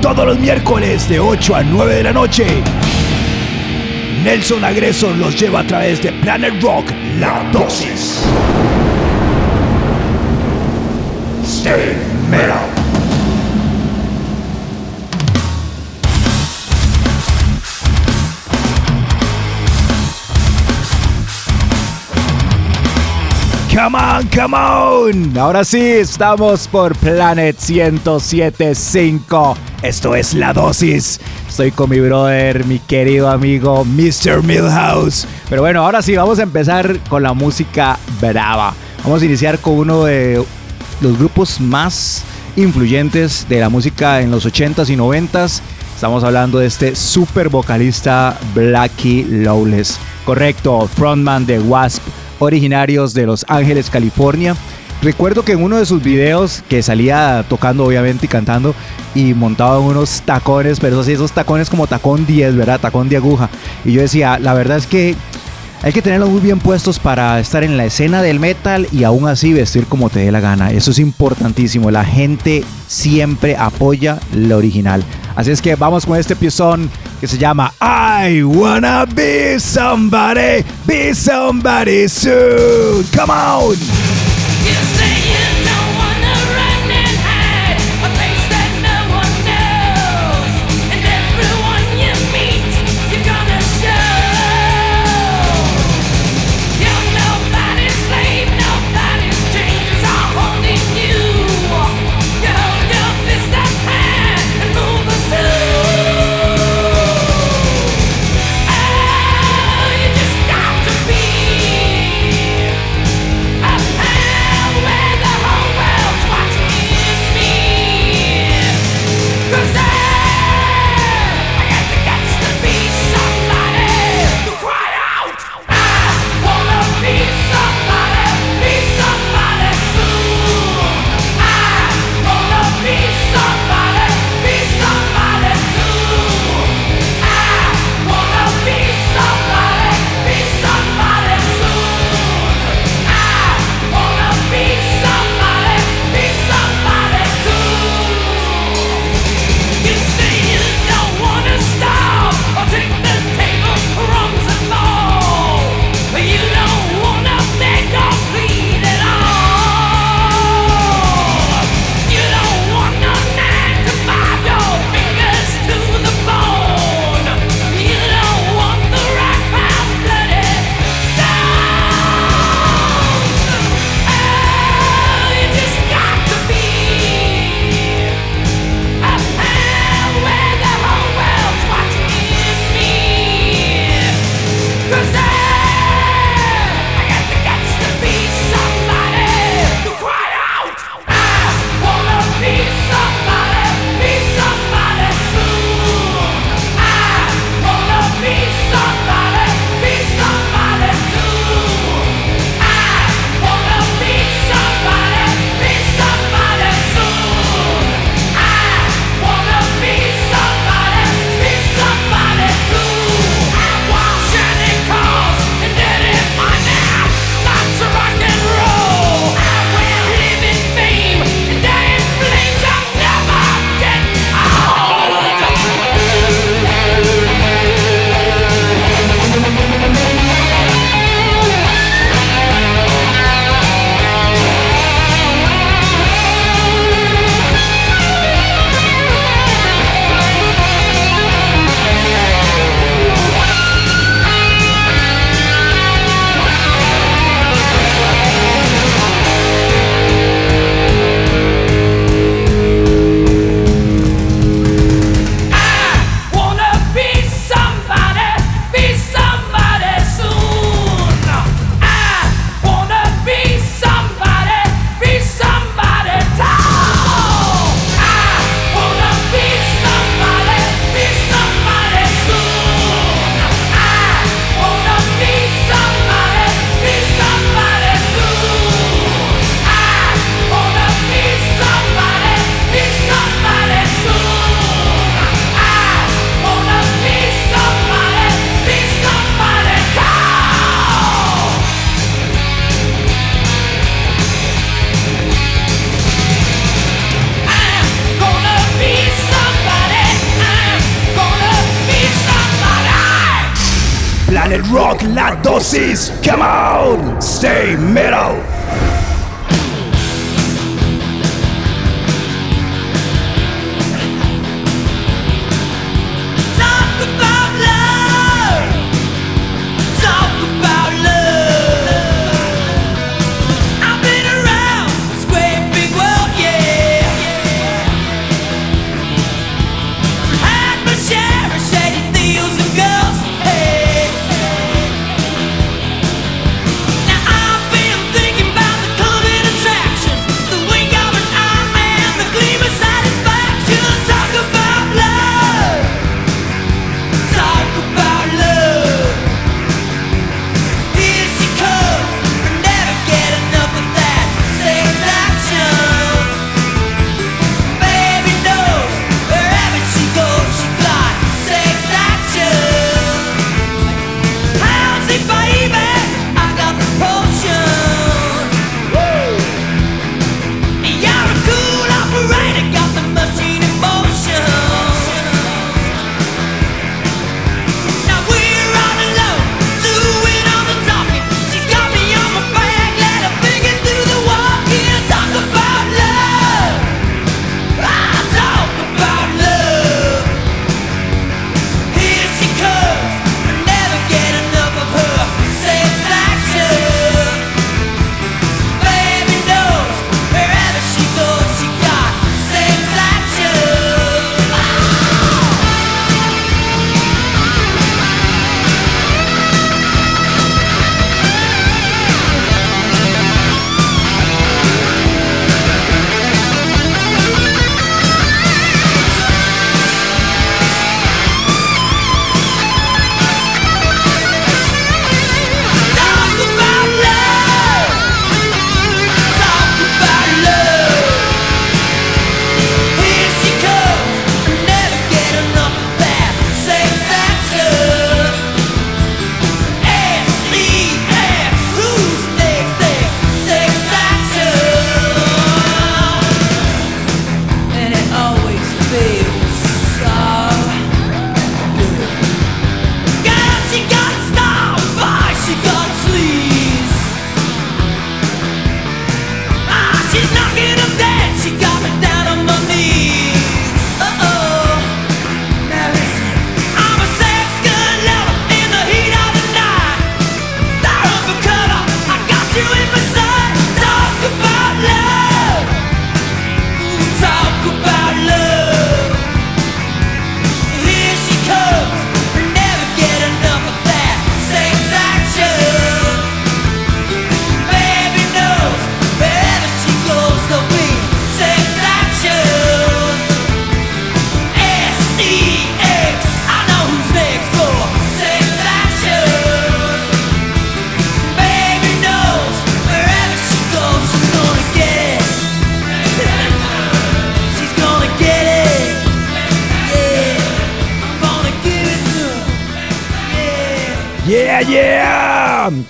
Todos los miércoles de 8 a 9 de la noche. Nelson Agresor los lleva a través de Planet Rock, La Dosis. Stay metal. Come on, come on. Ahora sí, estamos por Planet 1075. Esto es La Dosis. Estoy con mi brother, mi querido amigo Mr. Milhouse. Pero bueno, ahora sí, vamos a empezar con la música brava. Vamos a iniciar con uno de los grupos más influyentes de la música en los 80s y 90s. Estamos hablando de este super vocalista Blackie Lawless. Correcto, frontman de Wasp originarios de Los Ángeles, California. Recuerdo que en uno de sus videos que salía tocando obviamente y cantando y montaba unos tacones, pero esos, esos tacones como tacón 10, ¿verdad? Tacón de aguja. Y yo decía, la verdad es que hay que tenerlos muy bien puestos para estar en la escena del metal y aún así vestir como te dé la gana. Eso es importantísimo. La gente siempre apoya lo original. Así es que vamos con este piezón que se llama I Wanna Be Somebody, Be Somebody Soon. Come on.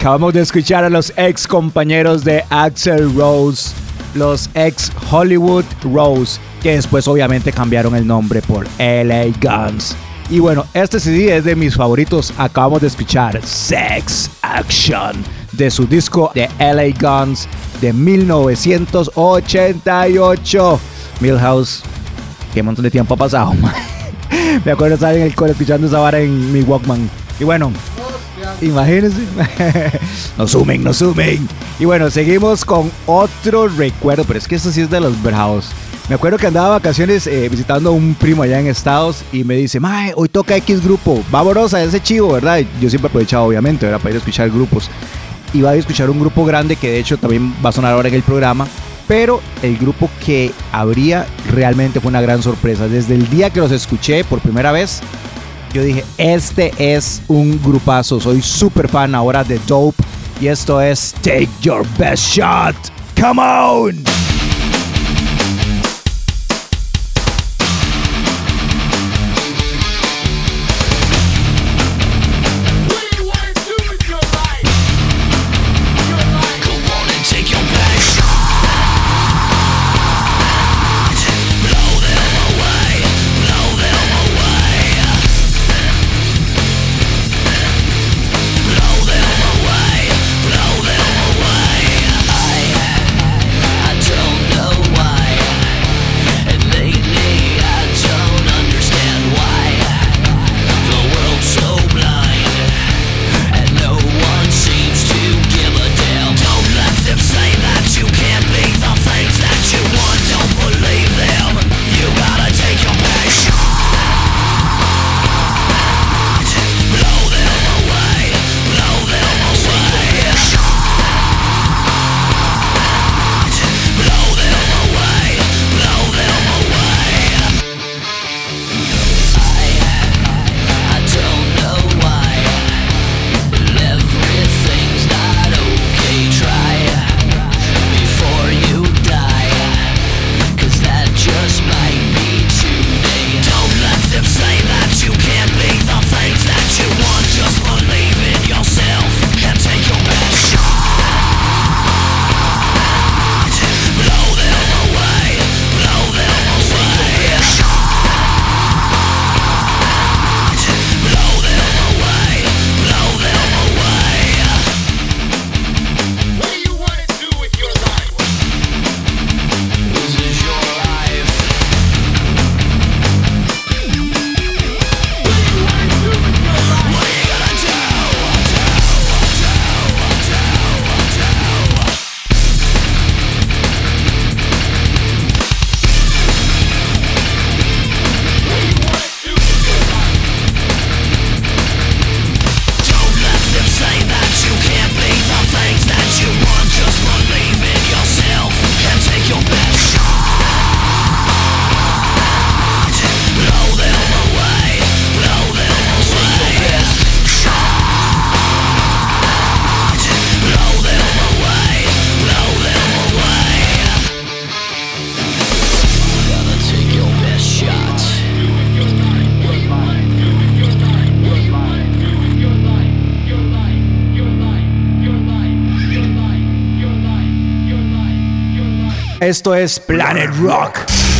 Acabamos de escuchar a los ex compañeros de Axel Rose, los ex Hollywood Rose, que después obviamente cambiaron el nombre por LA Guns. Y bueno, este CD es de mis favoritos. Acabamos de escuchar Sex Action de su disco de LA Guns de 1988. Milhouse, qué montón de tiempo ha pasado. Me acuerdo estar en el cole escuchando esa vara en mi Walkman. Y bueno, Imagínense. nos sumen, nos sumen. Y bueno, seguimos con otro recuerdo, pero es que esto sí es de los bravos. Me acuerdo que andaba de vacaciones eh, visitando a un primo allá en Estados y me dice, Mae, hoy toca X grupo, vámonos a ese chivo, ¿verdad? yo siempre aprovechaba, obviamente, era para ir a escuchar grupos. Iba a escuchar un grupo grande que de hecho también va a sonar ahora en el programa, pero el grupo que habría realmente fue una gran sorpresa. Desde el día que los escuché por primera vez, yo dije, este es un grupazo. Soy súper fan ahora de Dope. Y esto es Take Your Best Shot. Come on. Esto es Planet Rock.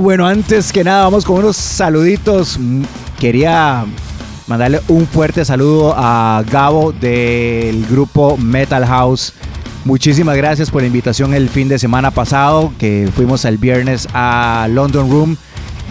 Bueno, antes que nada, vamos con unos saluditos. Quería mandarle un fuerte saludo a Gabo del grupo Metal House. Muchísimas gracias por la invitación el fin de semana pasado, que fuimos el viernes a London Room.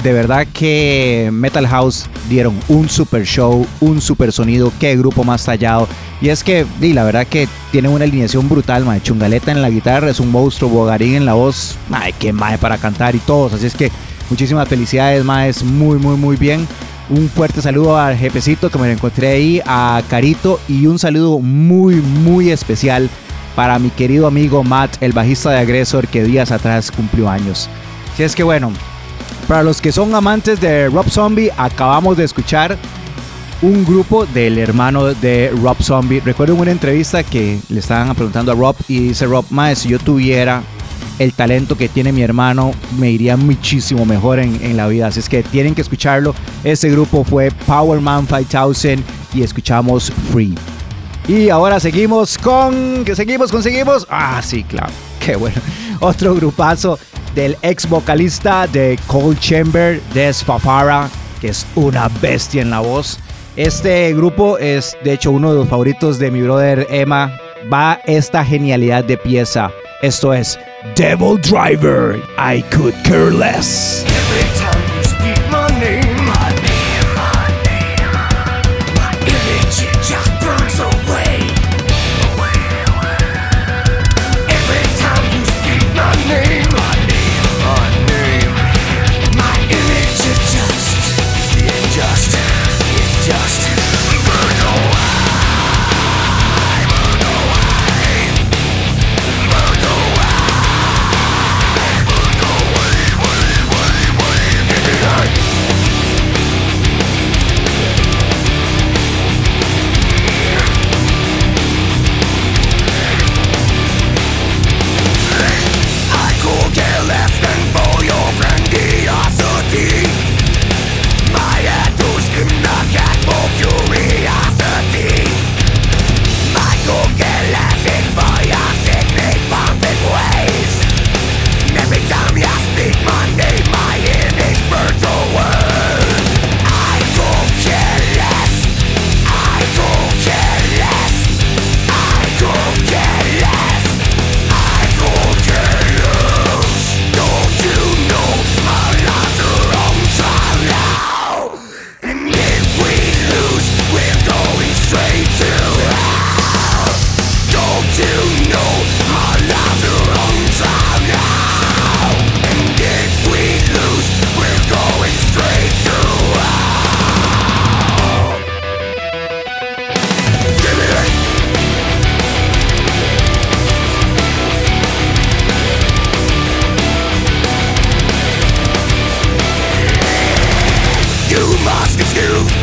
De verdad que Metal House dieron un super show, un super sonido, qué grupo más tallado. Y es que, di, la verdad que tiene una alineación brutal, mae. Chungaleta en la guitarra, es un monstruo, Bogarín en la voz, ay, qué mae para cantar y todos. Así es que muchísimas felicidades, mae, es muy, muy, muy bien. Un fuerte saludo al jefecito que me lo encontré ahí, a Carito y un saludo muy, muy especial para mi querido amigo Matt, el bajista de Agresor, que días atrás cumplió años. Así es que bueno, para los que son amantes de Rob Zombie, acabamos de escuchar un grupo del hermano de Rob Zombie. Recuerdo una entrevista que le estaban preguntando a Rob y dice Rob, más si yo tuviera el talento que tiene mi hermano, me iría muchísimo mejor en, la vida. Así es que tienen que escucharlo. Ese grupo fue Power Man 5000 y escuchamos Free. Y ahora seguimos con... ¿Qué seguimos? ¿Conseguimos? Ah, sí, claro. Qué bueno. Otro grupazo del ex vocalista de Cold Chamber, Des Fafara, que es una bestia en la voz. Este grupo es de hecho uno de los favoritos de mi brother Emma. Va esta genialidad de pieza. Esto es Devil Driver. I could care less.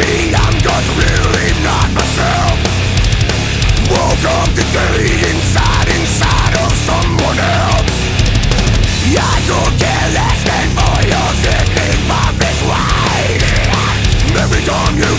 I'm just really not myself. Welcome to inside, inside of someone else. I care less than Every time you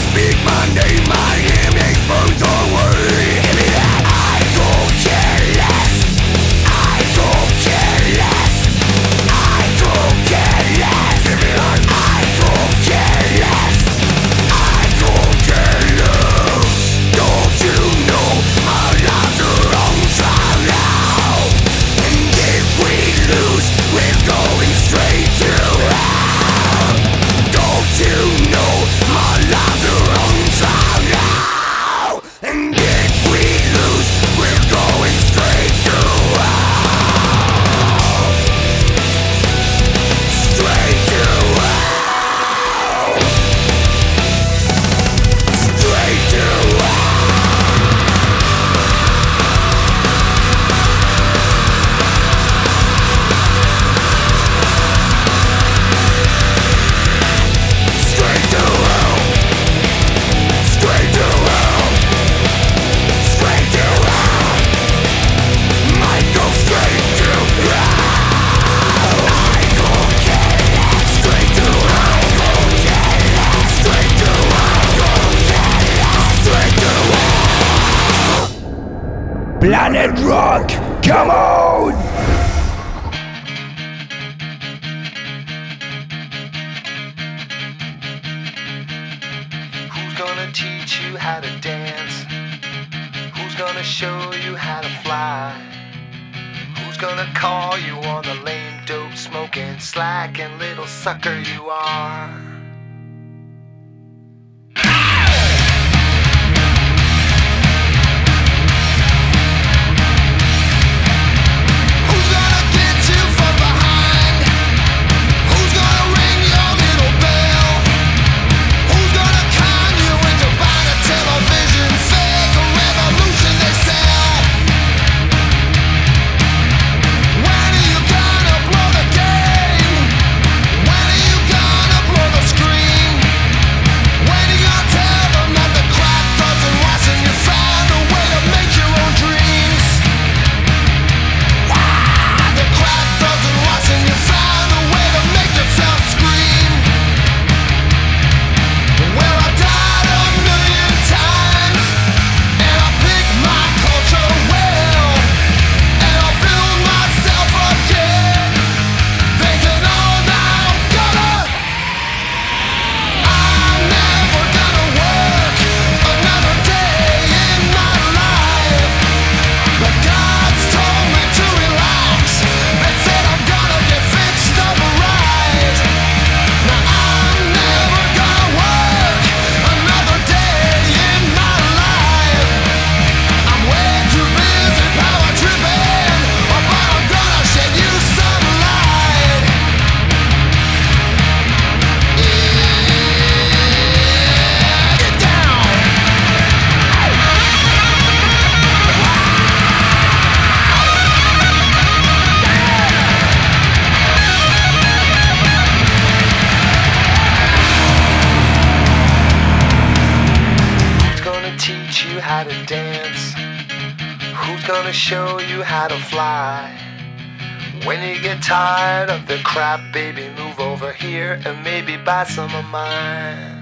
gonna teach you how to dance? Who's gonna show you how to fly? Who's gonna call you on the lame dope smoking slacking little sucker you are? Gonna show you how to fly. When you get tired of the crap, baby, move over here and maybe buy some of mine.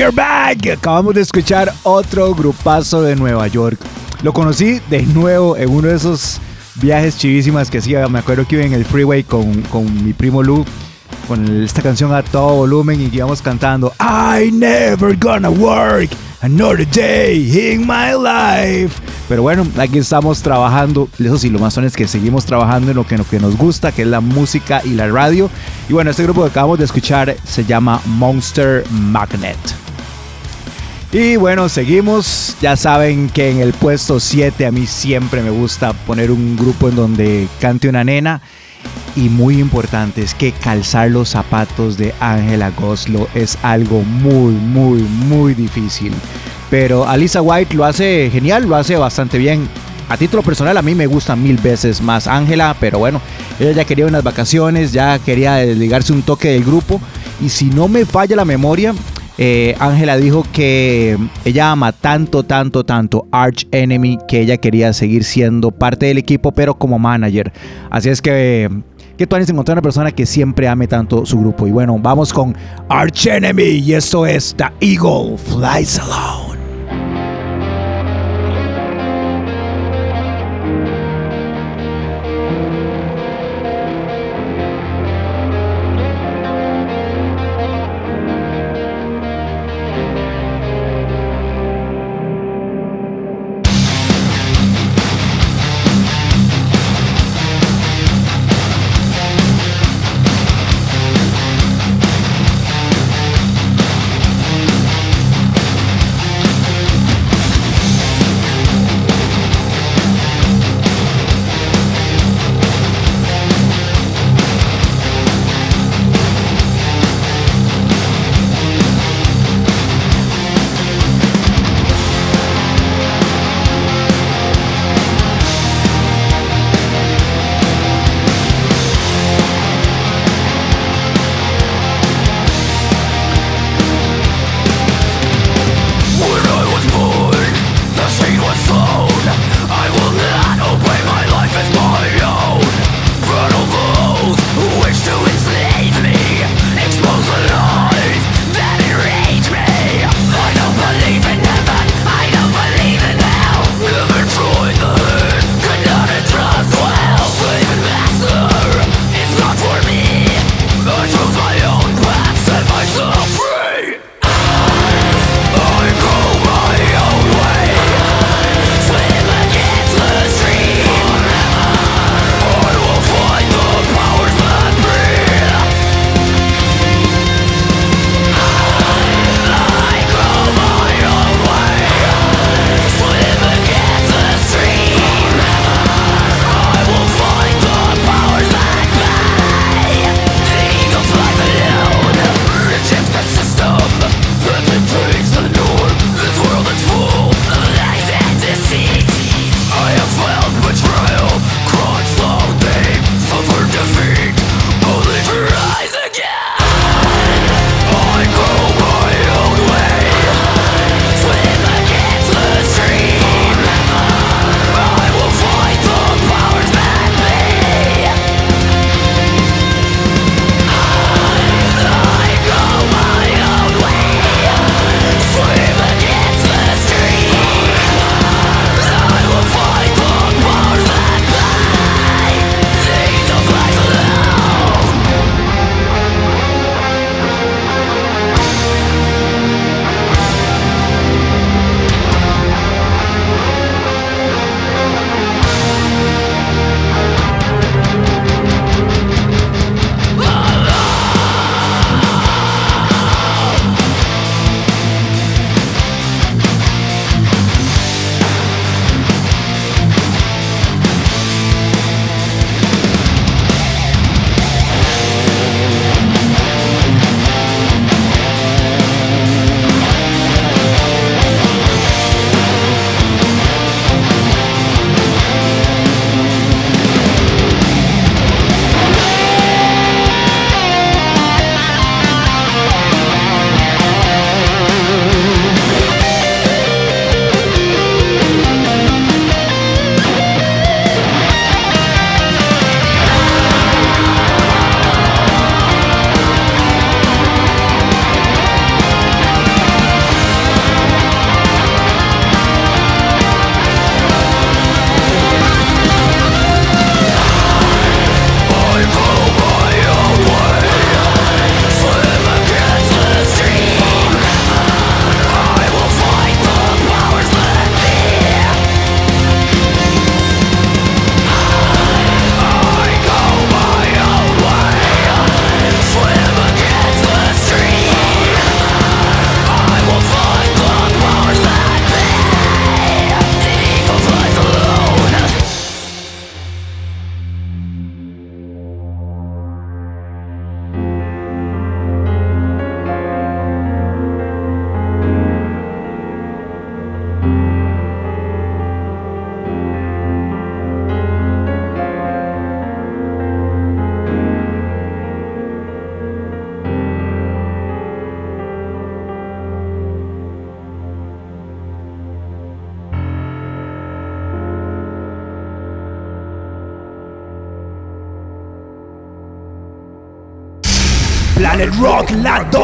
We are back. Acabamos de escuchar otro grupazo de Nueva York. Lo conocí de nuevo en uno de esos viajes chivísimas que hacía. Me acuerdo que iba en el freeway con, con mi primo Lu, con esta canción a todo volumen y íbamos cantando I never gonna work another day in my life. Pero bueno, aquí estamos trabajando. Eso sí, lo más son es que seguimos trabajando en lo que, en lo que nos gusta, que es la música y la radio. Y bueno, este grupo que acabamos de escuchar se llama Monster Magnet. Y bueno, seguimos. Ya saben que en el puesto 7 a mí siempre me gusta poner un grupo en donde cante una nena. Y muy importante es que calzar los zapatos de Ángela Goslo es algo muy, muy, muy difícil. Pero Alisa White lo hace genial, lo hace bastante bien. A título personal a mí me gusta mil veces más Ángela, pero bueno, ella ya quería unas vacaciones, ya quería desligarse un toque del grupo. Y si no me falla la memoria, eh, Ángela dijo que ella ama tanto, tanto, tanto Arch Enemy que ella quería seguir siendo parte del equipo, pero como manager. Así es que, que tú encontrar una persona que siempre ame tanto su grupo. Y bueno, vamos con Arch Enemy y esto es The Eagle Flies Alone.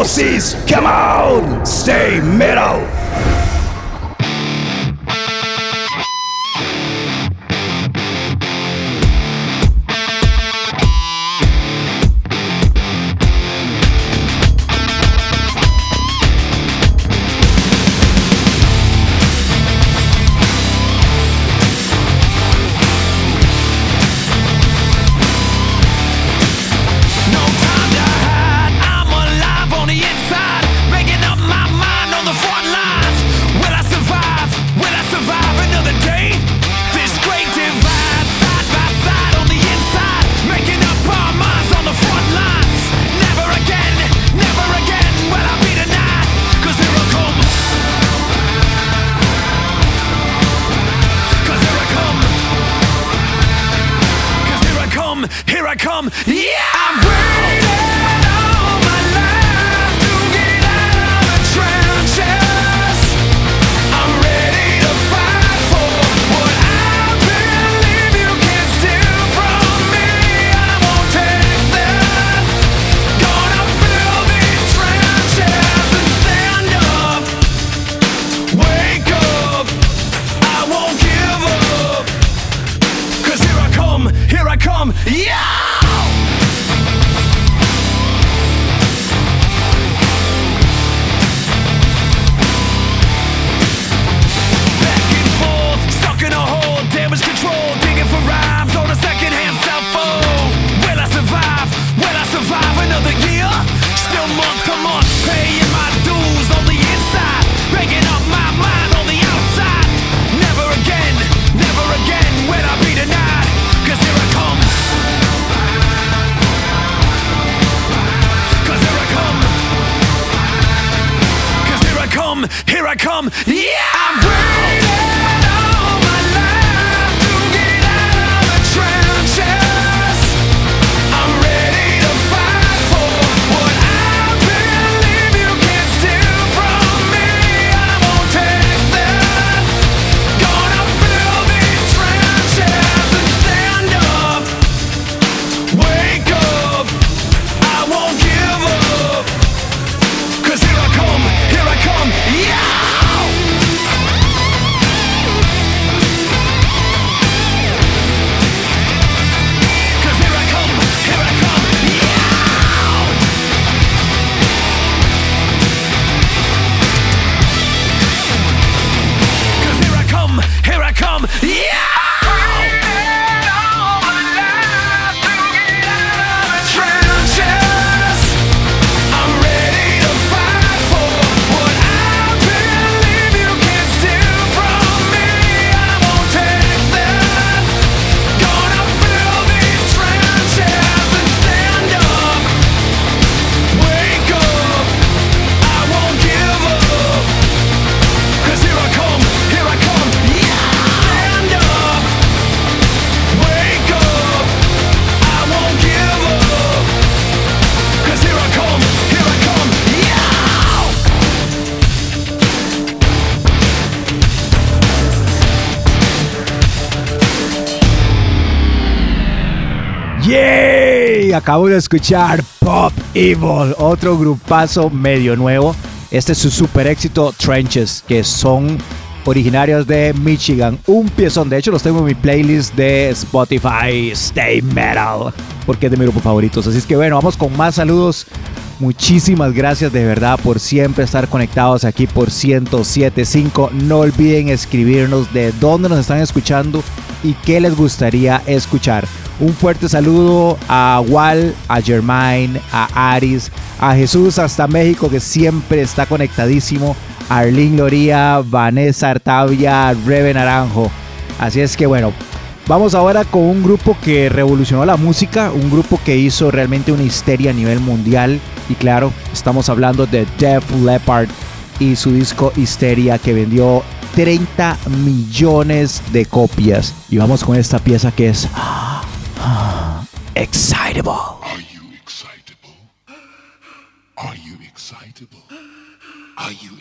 La dosis. Come on, stay metal. Here I come, yeah! Acabo de escuchar Pop Evil, otro grupazo medio nuevo. Este es su super éxito Trenches, que son originarios de Michigan. Un piezón, de hecho los tengo en mi playlist de Spotify Stay Metal, porque es de mis grupos favoritos. Así es que bueno, vamos con más saludos. Muchísimas gracias de verdad por siempre estar conectados aquí por 1075. No olviden escribirnos de dónde nos están escuchando y qué les gustaría escuchar. Un fuerte saludo a Wal, a Germain, a Aris, a Jesús hasta México que siempre está conectadísimo, Arlene Loría, Vanessa Artavia, Rebe Naranjo. Así es que bueno, vamos ahora con un grupo que revolucionó la música, un grupo que hizo realmente una histeria a nivel mundial. Y claro, estamos hablando de Def Leppard y su disco Histeria que vendió 30 millones de copias. Y vamos con esta pieza que es Excitable. Are you excitable? Are you excitable? Are you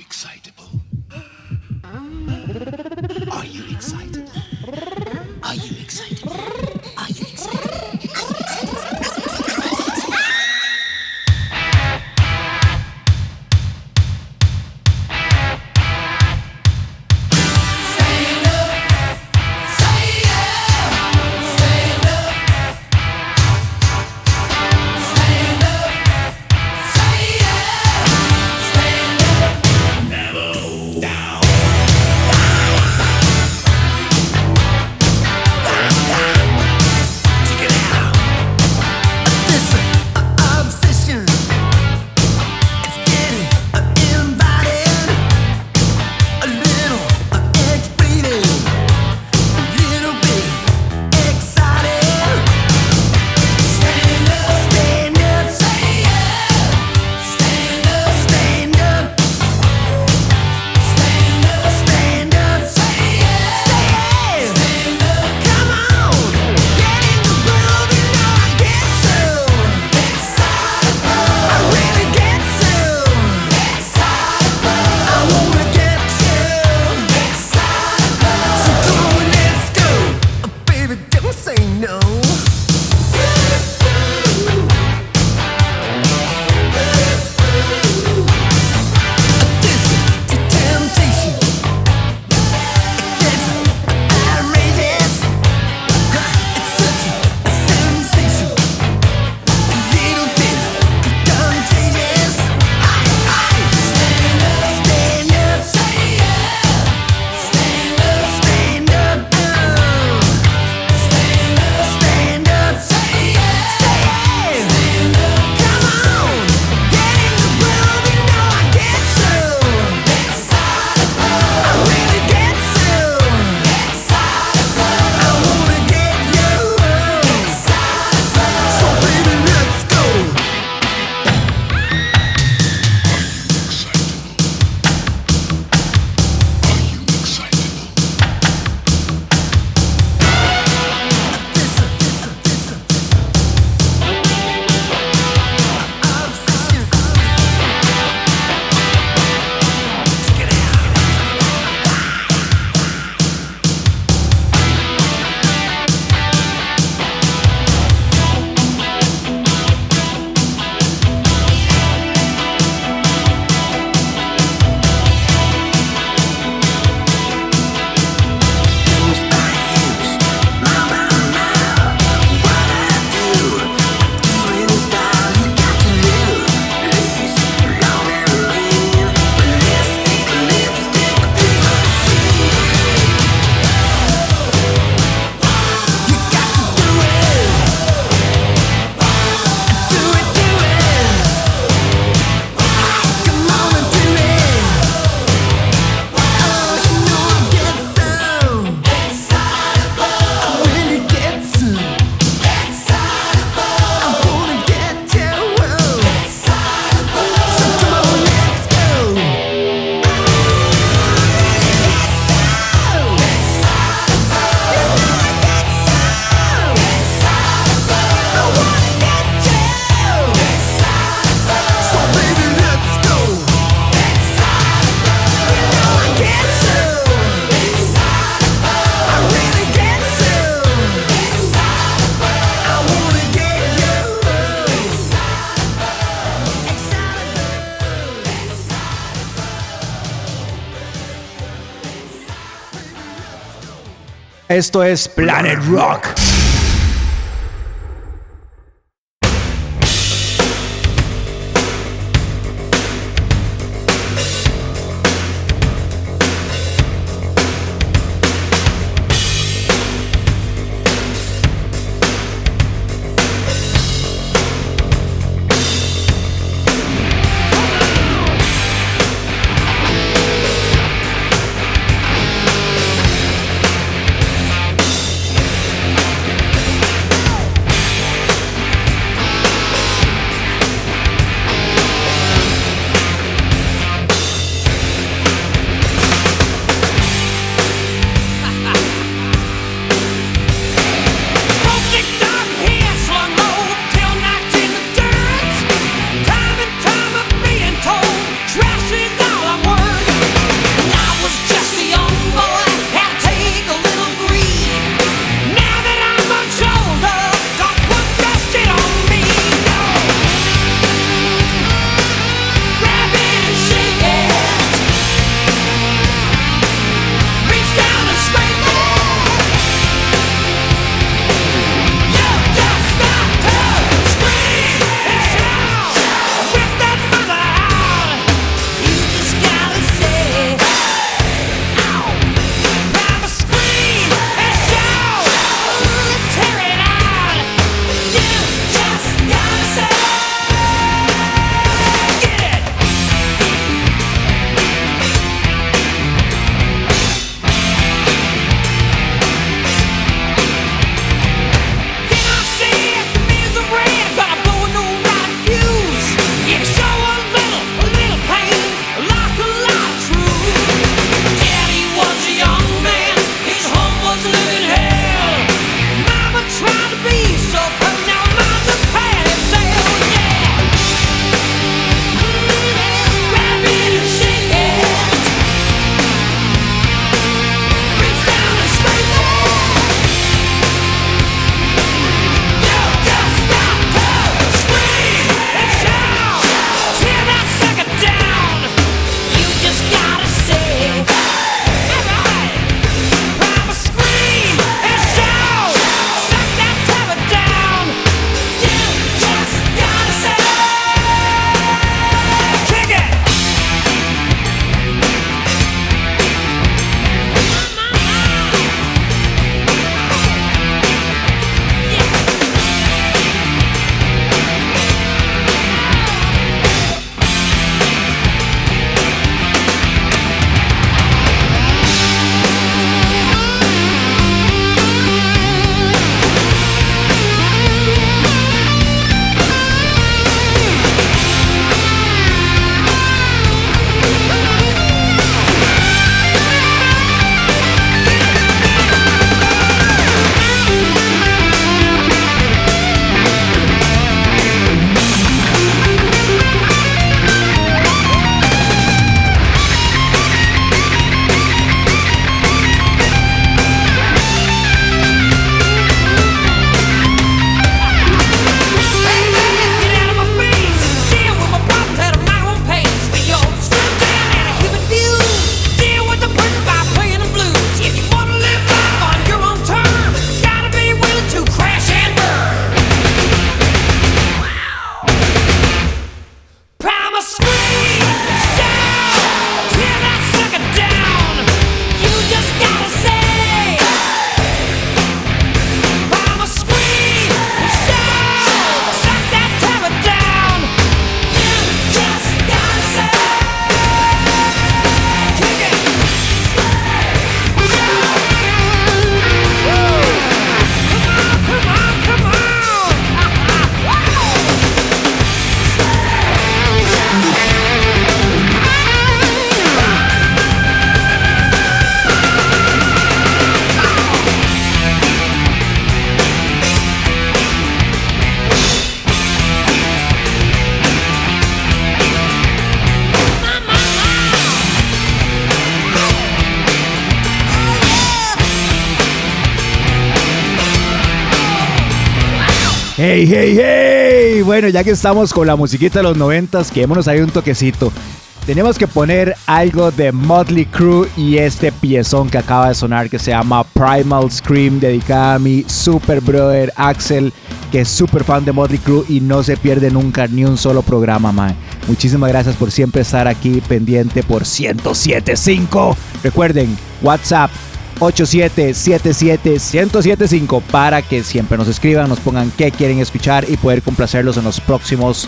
Esto es Planet Rock. Hey, hey, hey. Bueno, ya que estamos con la musiquita de los noventas, quedémonos ahí un toquecito. Tenemos que poner algo de Motley Crue y este piezón que acaba de sonar que se llama Primal Scream, dedicada a mi super brother Axel, que es super fan de Motley Crue y no se pierde nunca ni un solo programa, man. Muchísimas gracias por siempre estar aquí pendiente por 1075. Recuerden, WhatsApp 8777-1075 para que siempre nos escriban, nos pongan qué quieren escuchar y poder complacerlos en los próximos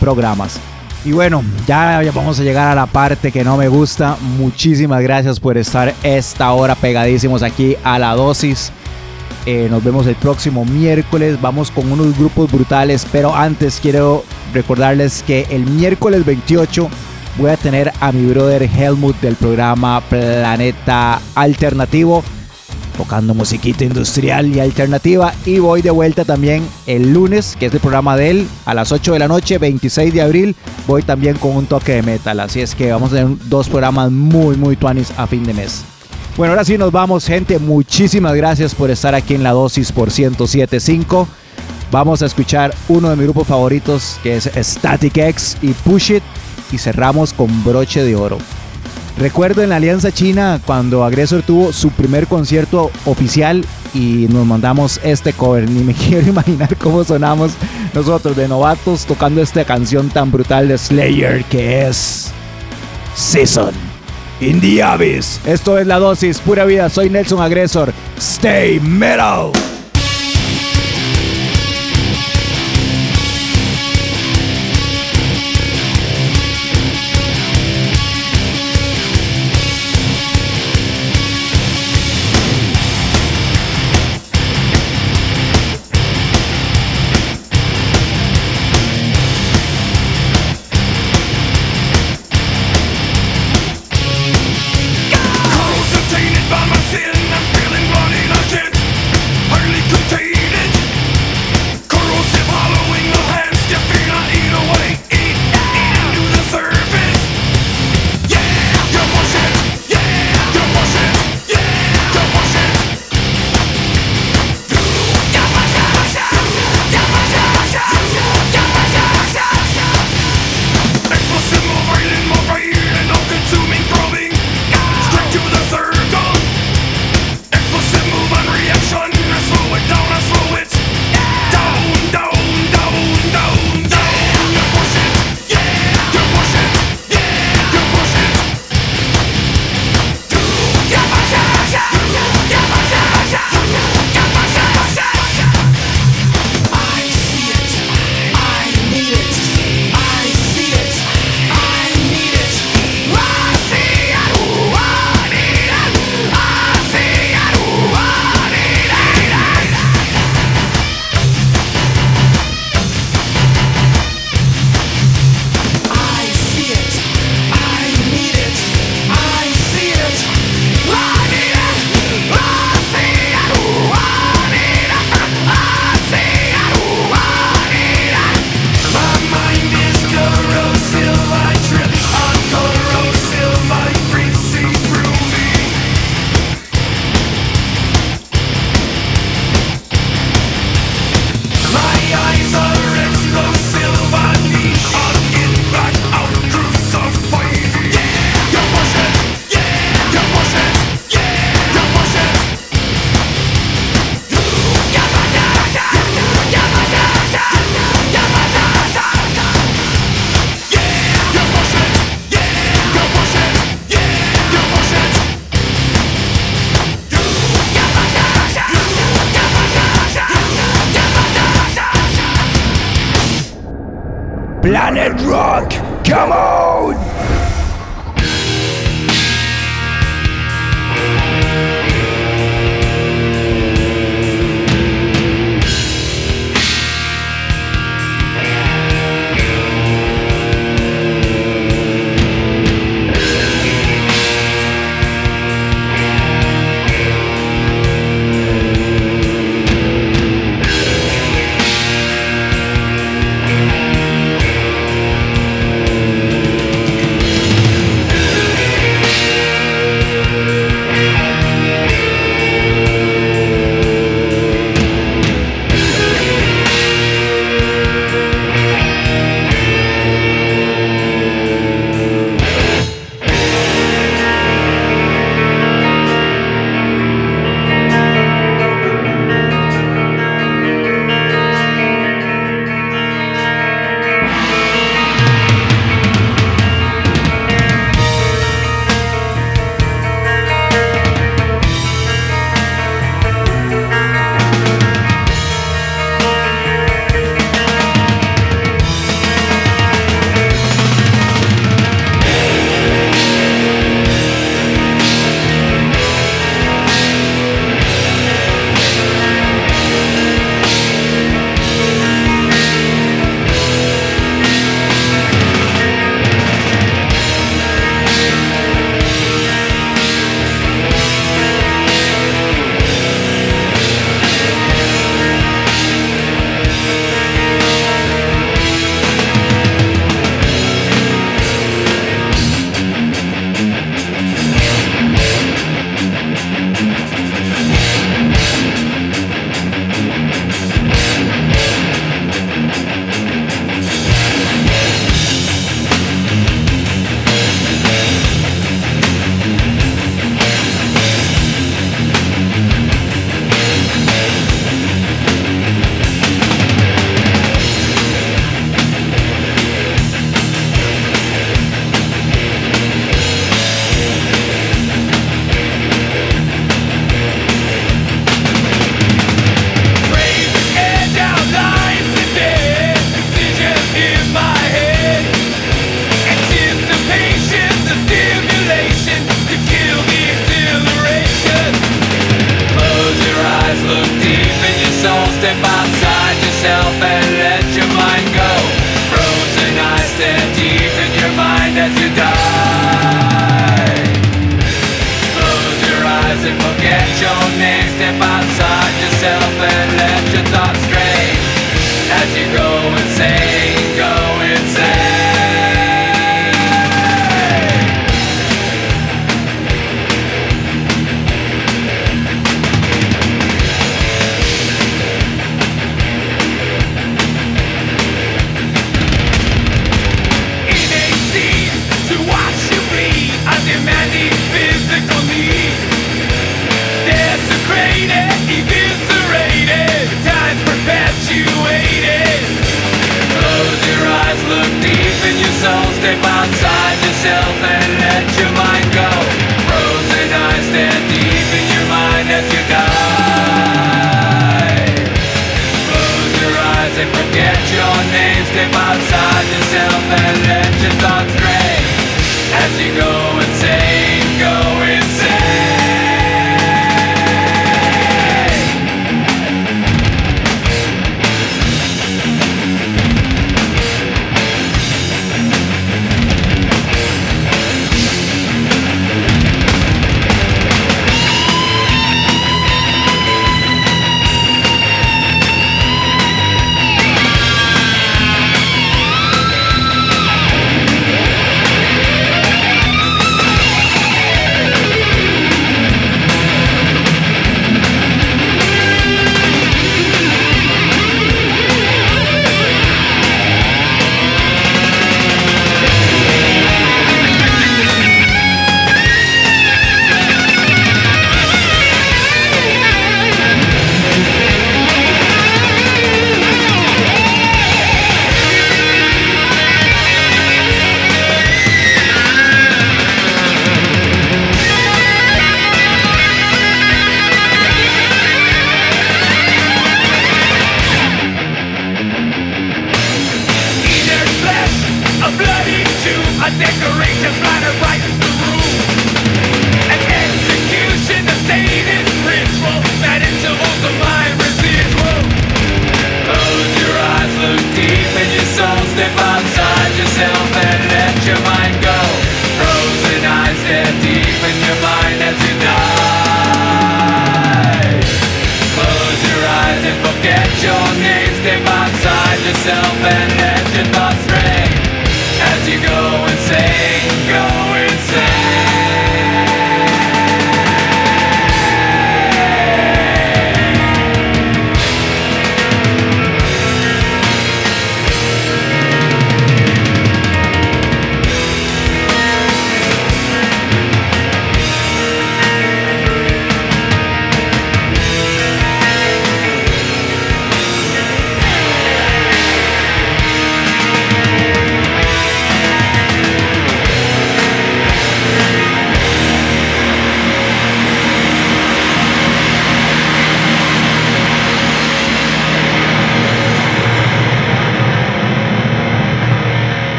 programas. Y bueno, ya vamos a llegar a la parte que no me gusta. Muchísimas gracias por estar esta hora pegadísimos aquí a la dosis. Eh, nos vemos el próximo miércoles. Vamos con unos grupos brutales. Pero antes quiero recordarles que el miércoles 28 voy a tener a mi brother Helmut del programa Planeta Alternativo tocando musiquita industrial y alternativa. Y voy de vuelta también el lunes, que es el programa de él, a las 8 de la noche, 26 de abril. Voy también con un toque de metal. Así es que vamos a tener dos programas muy, muy tuanis a fin de mes. Bueno, ahora sí nos vamos, gente. Muchísimas gracias por estar aquí en la dosis por 1075. Vamos a escuchar uno de mis grupos favoritos, que es Static X y Push It. Y cerramos con broche de oro. Recuerdo en la Alianza China cuando Agresor tuvo su primer concierto oficial y nos mandamos este cover. Ni me quiero imaginar cómo sonamos nosotros de novatos tocando esta canción tan brutal de Slayer que es Season in the Abyss. Esto es la dosis, pura vida. Soy Nelson Agresor. Stay metal.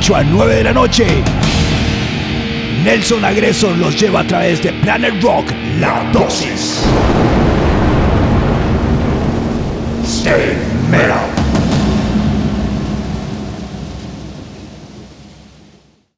8 a 9 de la noche. Nelson Agresor los lleva a través de Planet Rock, La Dosis. Stay metal.